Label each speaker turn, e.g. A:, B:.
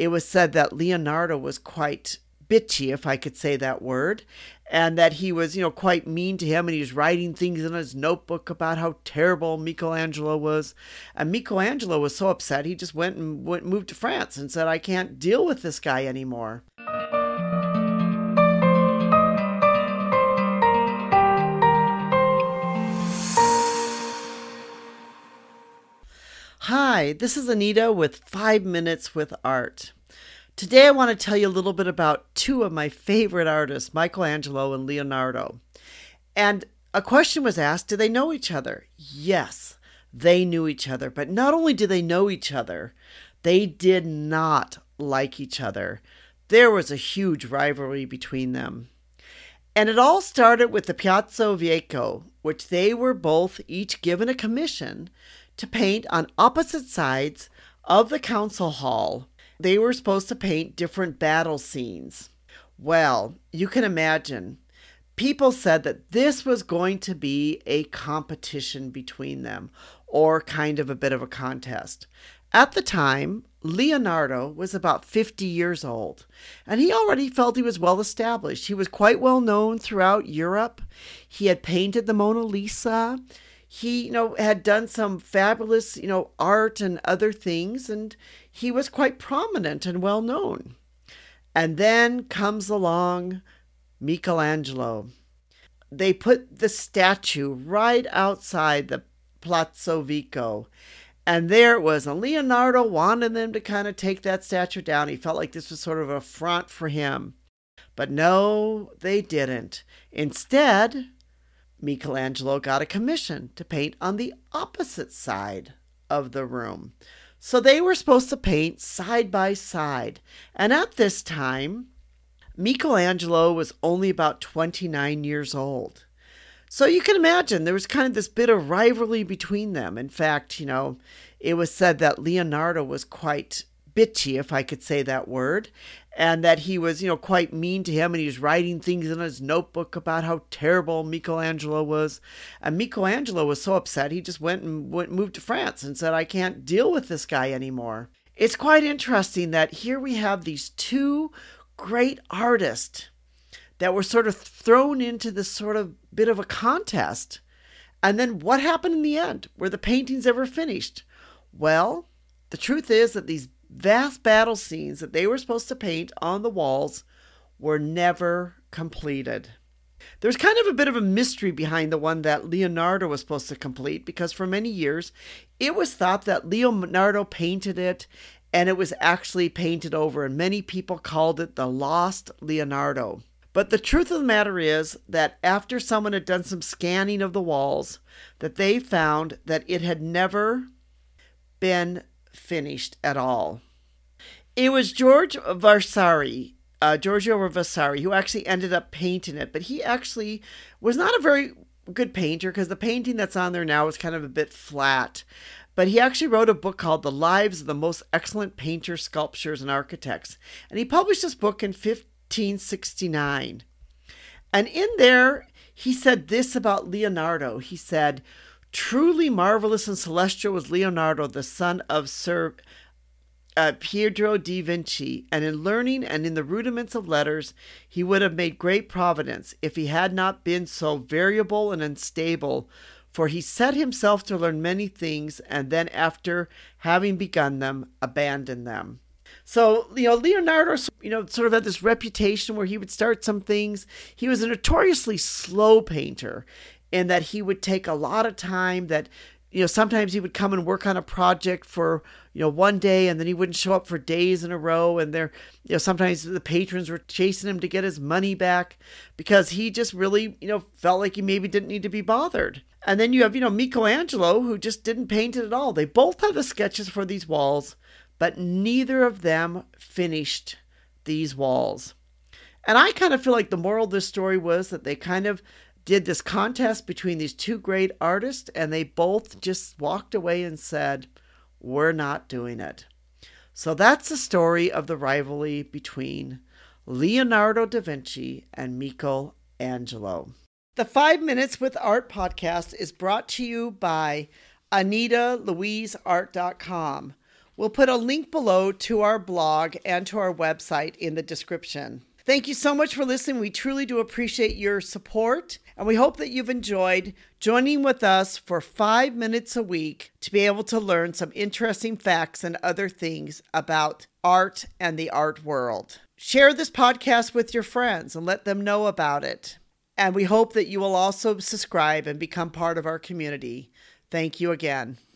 A: it was said that Leonardo was quite bitchy, if I could say that word, and that he was, you know, quite mean to him and he was writing things in his notebook about how terrible Michelangelo was. And Michelangelo was so upset he just went and went, moved to France and said, I can't deal with this guy anymore. Hi, this is Anita with 5 Minutes with Art. Today I want to tell you a little bit about two of my favorite artists, Michelangelo and Leonardo. And a question was asked Do they know each other? Yes, they knew each other. But not only did they know each other, they did not like each other. There was a huge rivalry between them. And it all started with the Palazzo Vecchio, which they were both each given a commission to paint on opposite sides of the council hall they were supposed to paint different battle scenes. Well, you can imagine. People said that this was going to be a competition between them, or kind of a bit of a contest. At the time, Leonardo was about 50 years old, and he already felt he was well established. He was quite well known throughout Europe. He had painted the Mona Lisa he you know had done some fabulous you know art and other things and he was quite prominent and well known. And then comes along michelangelo. They put the statue right outside the palazzo Vecchio. and there it was and leonardo wanted them to kind of take that statue down. He felt like this was sort of a front for him. But no they didn't. Instead Michelangelo got a commission to paint on the opposite side of the room. So they were supposed to paint side by side. And at this time, Michelangelo was only about 29 years old. So you can imagine there was kind of this bit of rivalry between them. In fact, you know, it was said that Leonardo was quite bitchy, if I could say that word, and that he was, you know, quite mean to him and he was writing things in his notebook about how terrible Michelangelo was. And Michelangelo was so upset he just went and went, moved to France and said, I can't deal with this guy anymore. It's quite interesting that here we have these two great artists that were sort of thrown into this sort of bit of a contest. And then what happened in the end? Were the paintings ever finished? Well, the truth is that these vast battle scenes that they were supposed to paint on the walls were never completed. There's kind of a bit of a mystery behind the one that Leonardo was supposed to complete because for many years it was thought that Leonardo painted it and it was actually painted over, and many people called it the Lost Leonardo. But the truth of the matter is that after someone had done some scanning of the walls, that they found that it had never been finished at all. It was George Vasari, uh, Giorgio Vasari, who actually ended up painting it, but he actually was not a very good painter because the painting that's on there now is kind of a bit flat. But he actually wrote a book called The Lives of the Most Excellent Painters, Sculptors, and Architects. And he published this book in 1569. And in there, he said this about Leonardo. He said, Truly marvelous and celestial was Leonardo, the son of Sir uh, Pietro di Vinci, and in learning and in the rudiments of letters, he would have made great providence if he had not been so variable and unstable. For he set himself to learn many things, and then, after having begun them, abandoned them. So, you know, Leonardo, you know, sort of had this reputation where he would start some things. He was a notoriously slow painter in that he would take a lot of time that you know sometimes he would come and work on a project for you know one day and then he wouldn't show up for days in a row and there you know sometimes the patrons were chasing him to get his money back because he just really you know felt like he maybe didn't need to be bothered. And then you have you know Michelangelo who just didn't paint it at all. They both have the sketches for these walls but neither of them finished these walls. And I kind of feel like the moral of this story was that they kind of did this contest between these two great artists, and they both just walked away and said, We're not doing it. So that's the story of the rivalry between Leonardo da Vinci and Michelangelo. The Five Minutes with Art podcast is brought to you by AnitaLouiseArt.com We'll put a link below to our blog and to our website in the description. Thank you so much for listening. We truly do appreciate your support, and we hope that you've enjoyed joining with us for five minutes a week to be able to learn some interesting facts and other things about art and the art world. Share this podcast with your friends and let them know about it. And we hope that you will also subscribe and become part of our community. Thank you again.